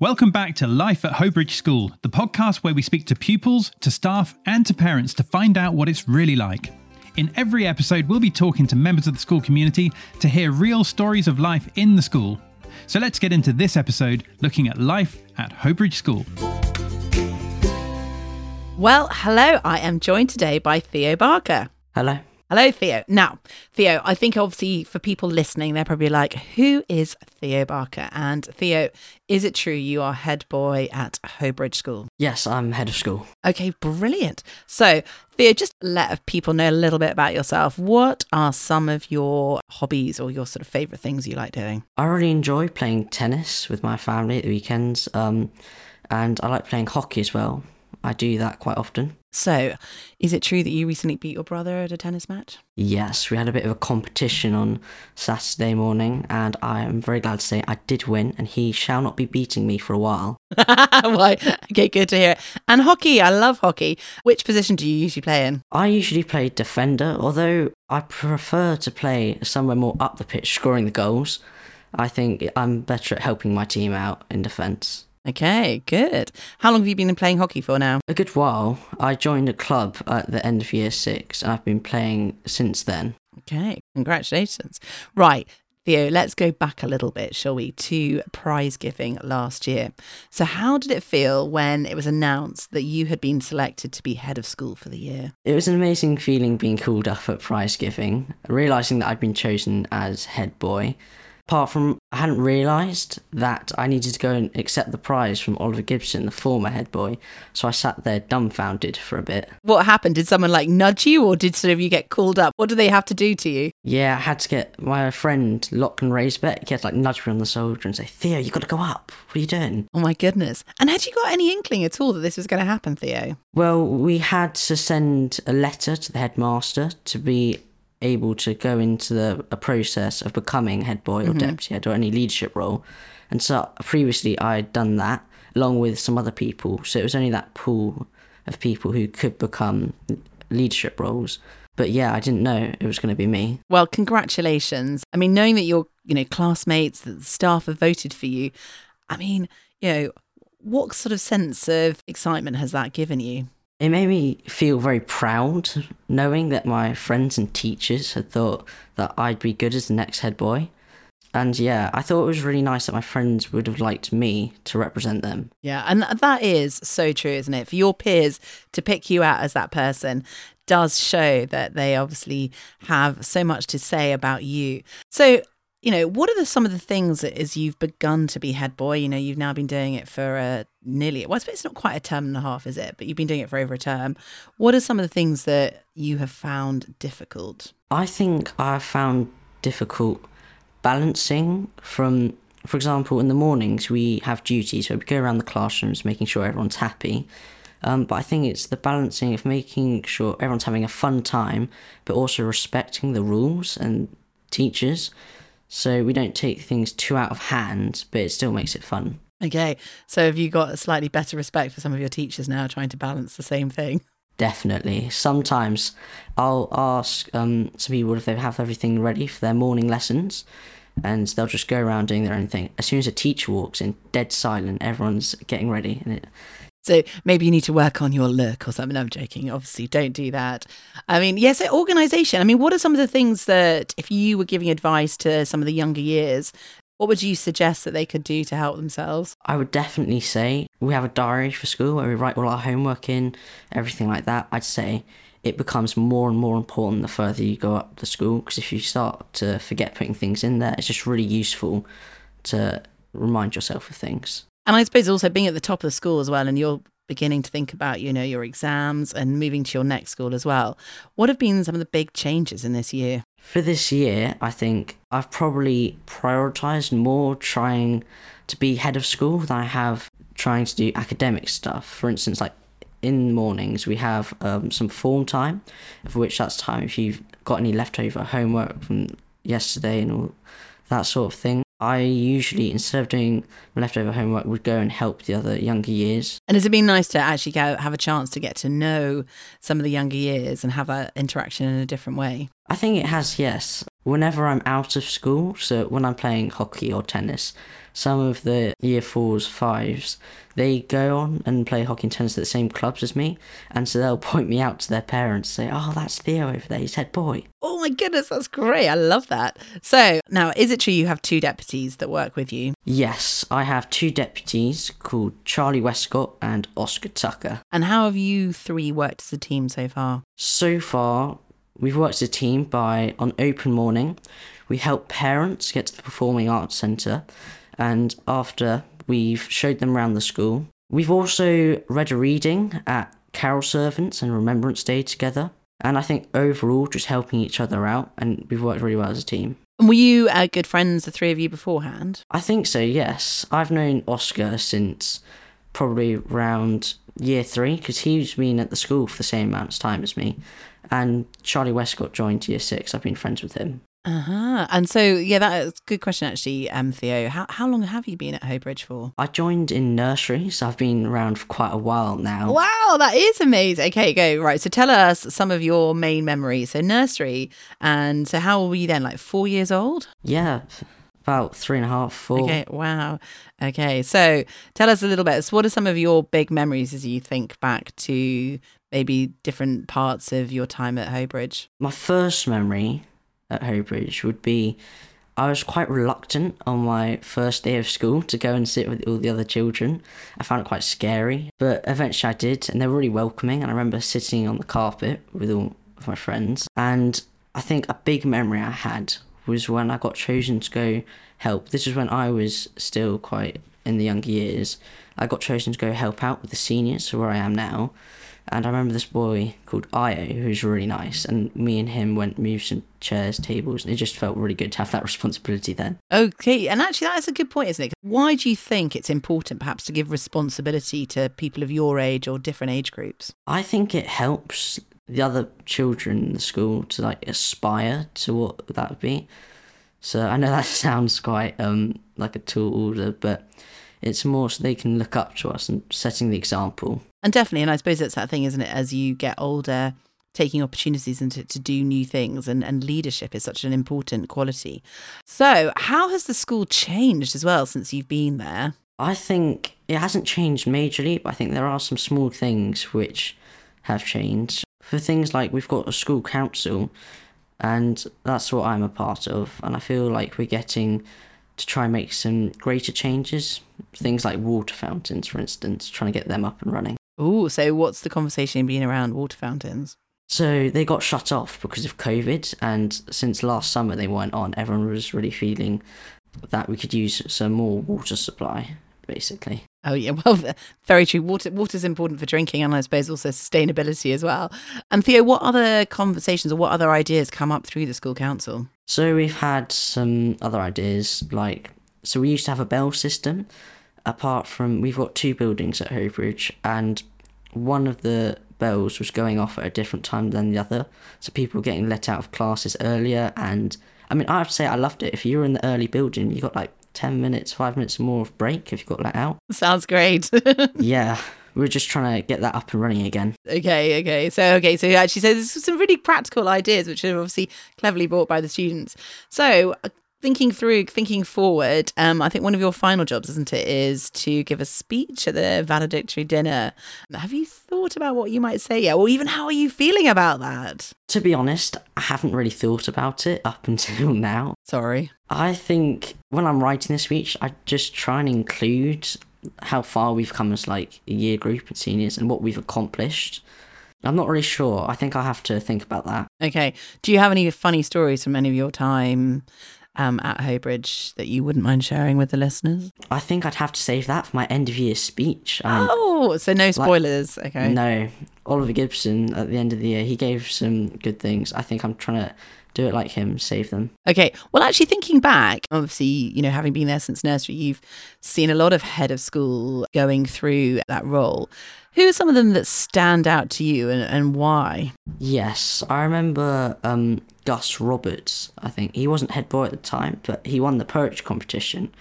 Welcome back to Life at Hobridge School, the podcast where we speak to pupils, to staff, and to parents to find out what it's really like. In every episode, we'll be talking to members of the school community to hear real stories of life in the school. So let's get into this episode looking at life at Hobridge School. Well, hello. I am joined today by Theo Barker. Hello. Hello, Theo. Now, Theo, I think obviously for people listening, they're probably like, who is Theo Barker? And Theo, is it true you are head boy at Hobridge School? Yes, I'm head of school. Okay, brilliant. So, Theo, just let people know a little bit about yourself. What are some of your hobbies or your sort of favourite things you like doing? I really enjoy playing tennis with my family at the weekends, um, and I like playing hockey as well. I do that quite often. So, is it true that you recently beat your brother at a tennis match? Yes, we had a bit of a competition on Saturday morning, and I am very glad to say I did win, and he shall not be beating me for a while. Why? Okay, good to hear. And hockey, I love hockey. Which position do you usually play in? I usually play defender, although I prefer to play somewhere more up the pitch, scoring the goals. I think I'm better at helping my team out in defence. Okay, good. How long have you been playing hockey for now? A good while. I joined a club at the end of year six, and I've been playing since then. Okay, congratulations. Right, Theo, let's go back a little bit, shall we, to prize giving last year. So, how did it feel when it was announced that you had been selected to be head of school for the year? It was an amazing feeling being called up at prize giving, realising that I'd been chosen as head boy apart from I hadn't realised that I needed to go and accept the prize from Oliver Gibson, the former head boy. So I sat there dumbfounded for a bit. What happened? Did someone like nudge you or did sort of you get called up? What do they have to do to you? Yeah, I had to get my friend Lachlan Raisbeck, he had to like nudge me on the shoulder and say, Theo, you gotta go up. What are you doing? Oh my goodness. And had you got any inkling at all that this was gonna happen, Theo? Well, we had to send a letter to the headmaster to be able to go into the a process of becoming head boy or mm-hmm. deputy head or any leadership role. And so previously I'd done that along with some other people. So it was only that pool of people who could become leadership roles. But yeah, I didn't know it was going to be me. Well, congratulations. I mean, knowing that your, you know, classmates, that the staff have voted for you, I mean, you know, what sort of sense of excitement has that given you? It made me feel very proud knowing that my friends and teachers had thought that I'd be good as the next head boy. And yeah, I thought it was really nice that my friends would have liked me to represent them. Yeah, and that is so true, isn't it? For your peers to pick you out as that person does show that they obviously have so much to say about you. So, you know, what are the, some of the things that as you've begun to be head boy, you know, you've now been doing it for uh, nearly, well, it's not quite a term and a half, is it? But you've been doing it for over a term. What are some of the things that you have found difficult? I think I've found difficult balancing from, for example, in the mornings we have duties where we go around the classrooms making sure everyone's happy. Um, but I think it's the balancing of making sure everyone's having a fun time, but also respecting the rules and teachers so we don't take things too out of hand, but it still makes it fun. Okay, so have you got a slightly better respect for some of your teachers now, trying to balance the same thing? Definitely. Sometimes I'll ask um, some people if they have everything ready for their morning lessons, and they'll just go around doing their own thing. As soon as a teacher walks in, dead silent, everyone's getting ready, and it so maybe you need to work on your look or something. I'm joking. Obviously, don't do that. I mean, yes, organization. I mean, what are some of the things that, if you were giving advice to some of the younger years, what would you suggest that they could do to help themselves? I would definitely say we have a diary for school where we write all our homework in, everything like that. I'd say it becomes more and more important the further you go up the school because if you start to forget putting things in there, it's just really useful to remind yourself of things. And I suppose also being at the top of the school as well, and you're beginning to think about, you know, your exams and moving to your next school as well. What have been some of the big changes in this year? For this year, I think I've probably prioritized more trying to be head of school than I have trying to do academic stuff. For instance, like in mornings, we have um, some form time, for which that's time if you've got any leftover homework from yesterday and all that sort of thing. I usually, instead of doing my leftover homework, would go and help the other younger years. And has it been nice to actually go, have a chance to get to know some of the younger years and have that interaction in a different way? I think it has, yes. Whenever I'm out of school, so when I'm playing hockey or tennis, some of the year fours, fives, they go on and play hockey and tennis at the same clubs as me, and so they'll point me out to their parents, say, "Oh, that's Theo over there. He's head boy." Oh my goodness, that's great. I love that. So now, is it true you have two deputies that work with you? Yes, I have two deputies called Charlie Westcott and Oscar Tucker. And how have you three worked as a team so far? So far, we've worked as a team by on open morning, we help parents get to the Performing Arts Centre, and after we've showed them around the school. We've also read a reading at Carol Servants and Remembrance Day together, and I think overall just helping each other out, and we've worked really well as a team. And were you uh, good friends, the three of you, beforehand? I think so, yes. I've known Oscar since probably around year three because he's been at the school for the same amount of time as me. And Charlie Westcott joined year six. I've been friends with him. Uh huh. And so, yeah, that's a good question, actually, um, Theo. How, how long have you been at Hobridge for? I joined in nursery, so I've been around for quite a while now. Wow, that is amazing. Okay, go. Right. So tell us some of your main memories. So, nursery. And so, how were you then? Like four years old? Yeah, about three and a half, four. Okay, wow. Okay, so tell us a little bit. So what are some of your big memories as you think back to maybe different parts of your time at Hobridge? My first memory at Hobridge would be I was quite reluctant on my first day of school to go and sit with all the other children. I found it quite scary, but eventually I did, and they were really welcoming. And I remember sitting on the carpet with all of my friends. And I think a big memory I had was when I got chosen to go help. This was when I was still quite in the younger years. I got chosen to go help out with the seniors, so where I am now. And I remember this boy called Io, who's really nice, and me and him went move some chairs, tables, and it just felt really good to have that responsibility then. Okay, and actually that is a good point, isn't it? Why do you think it's important perhaps to give responsibility to people of your age or different age groups? I think it helps the other children in the school to like aspire to what that would be. So I know that sounds quite um like a tall order, but it's more so they can look up to us and setting the example. And definitely, and I suppose that's that thing, isn't it? As you get older, taking opportunities and to, to do new things and, and leadership is such an important quality. So, how has the school changed as well since you've been there? I think it hasn't changed majorly, but I think there are some small things which have changed. For things like we've got a school council, and that's what I'm a part of, and I feel like we're getting to try and make some greater changes. Things like water fountains, for instance, trying to get them up and running. Oh, so what's the conversation been around water fountains? So they got shut off because of COVID, and since last summer they weren't on, everyone was really feeling that we could use some more water supply, basically. Oh yeah, well, very true. Water, water's important for drinking, and I suppose also sustainability as well. And Theo, what other conversations or what other ideas come up through the school council? So we've had some other ideas, like so we used to have a bell system. Apart from we've got two buildings at Hobridge, and one of the bells was going off at a different time than the other, so people were getting let out of classes earlier. And I mean, I have to say, I loved it. If you were in the early building, you got like ten minutes, five minutes more of break if you've got let out. Sounds great. yeah, we are just trying to get that up and running again. Okay, okay. So, okay, so actually, so there's some really practical ideas, which are obviously cleverly brought by the students. So, thinking through, thinking forward, um, I think one of your final jobs, isn't it, is to give a speech at the valedictory dinner. Have you thought about what you might say yet? Or even how are you feeling about that? To be honest, I haven't really thought about it up until now. Sorry. I think when I'm writing the speech, I just try and include how far we've come as like a year group of seniors and what we've accomplished. I'm not really sure. I think I'll have to think about that. Okay. Do you have any funny stories from any of your time um, at Hobridge that you wouldn't mind sharing with the listeners? I think I'd have to save that for my end of year speech. Mean, oh, so no spoilers. Like, okay. No. Oliver Gibson at the end of the year, he gave some good things. I think I'm trying to do it like him, save them. Okay. Well, actually, thinking back, obviously, you know, having been there since nursery, you've seen a lot of head of school going through that role. Who are some of them that stand out to you and, and why? Yes, I remember um, Gus Roberts. I think he wasn't head boy at the time, but he won the poetry competition.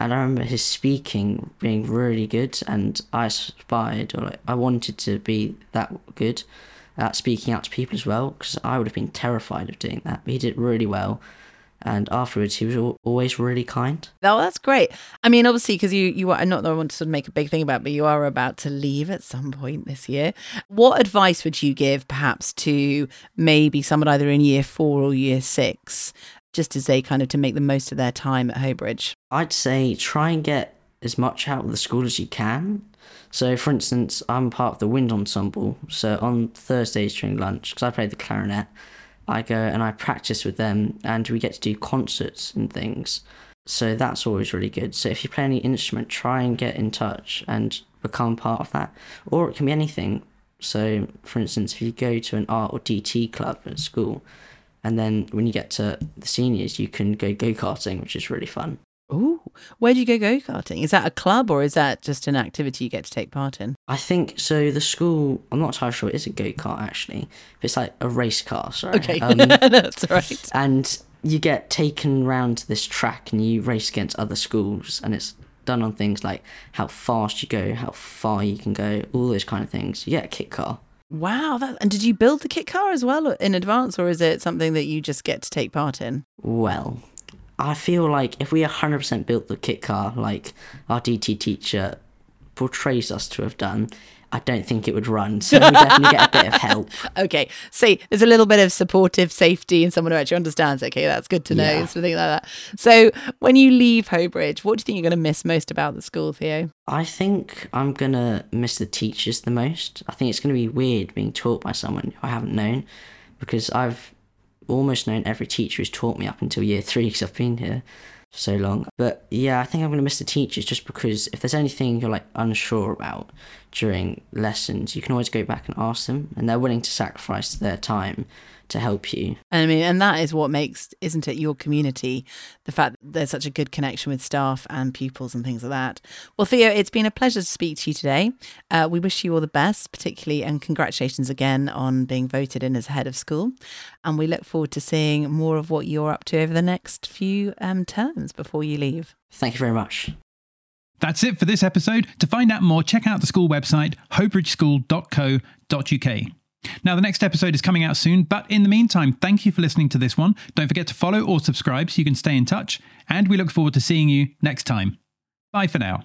And I remember his speaking being really good, and I aspired, or like, I wanted to be that good. at speaking out to people as well, because I would have been terrified of doing that. But he did really well. And afterwards, he was al- always really kind. Oh, that's great. I mean, obviously, because you you are not that I want to sort of make a big thing about, but you are about to leave at some point this year. What advice would you give, perhaps, to maybe someone either in year four or year six, just as they kind of to make the most of their time at Hobridge? I'd say try and get as much out of the school as you can. So, for instance, I'm part of the wind ensemble. So, on Thursdays during lunch, because I play the clarinet, I go and I practice with them, and we get to do concerts and things. So, that's always really good. So, if you play any instrument, try and get in touch and become part of that. Or it can be anything. So, for instance, if you go to an art or DT club at school, and then when you get to the seniors, you can go go karting, which is really fun. Ooh, where do you go go karting? Is that a club or is that just an activity you get to take part in? I think so. The school, I'm not entirely sure it is a go kart actually. But it's like a race car. Sorry. Okay, Um, that's right. and you get taken round to this track and you race against other schools, and it's done on things like how fast you go, how far you can go, all those kind of things. You get a kit car. Wow, that, and did you build the kit car as well in advance, or is it something that you just get to take part in? Well, I feel like if we 100% built the kit car like our DT teacher portrays us to have done, I don't think it would run. So we definitely get a bit of help. Okay, see, there's a little bit of supportive safety and someone who actually understands. Okay, that's good to know. Yeah. Something like that. So, when you leave Hobridge, what do you think you're going to miss most about the school, Theo? I think I'm gonna miss the teachers the most. I think it's gonna be weird being taught by someone who I haven't known because I've almost known every teacher who's taught me up until year three because I've been here so long. But yeah, I think I'm gonna miss the teachers just because if there's anything you're like unsure about during lessons, you can always go back and ask them, and they're willing to sacrifice their time to help you. And I mean, and that is what makes, isn't it, your community? The fact that there's such a good connection with staff and pupils and things like that. Well, Theo, it's been a pleasure to speak to you today. Uh, we wish you all the best, particularly, and congratulations again on being voted in as head of school. And we look forward to seeing more of what you're up to over the next few um, terms before you leave. Thank you very much. That's it for this episode. To find out more, check out the school website, hobridgeschool.co.uk. Now, the next episode is coming out soon, but in the meantime, thank you for listening to this one. Don't forget to follow or subscribe so you can stay in touch, and we look forward to seeing you next time. Bye for now.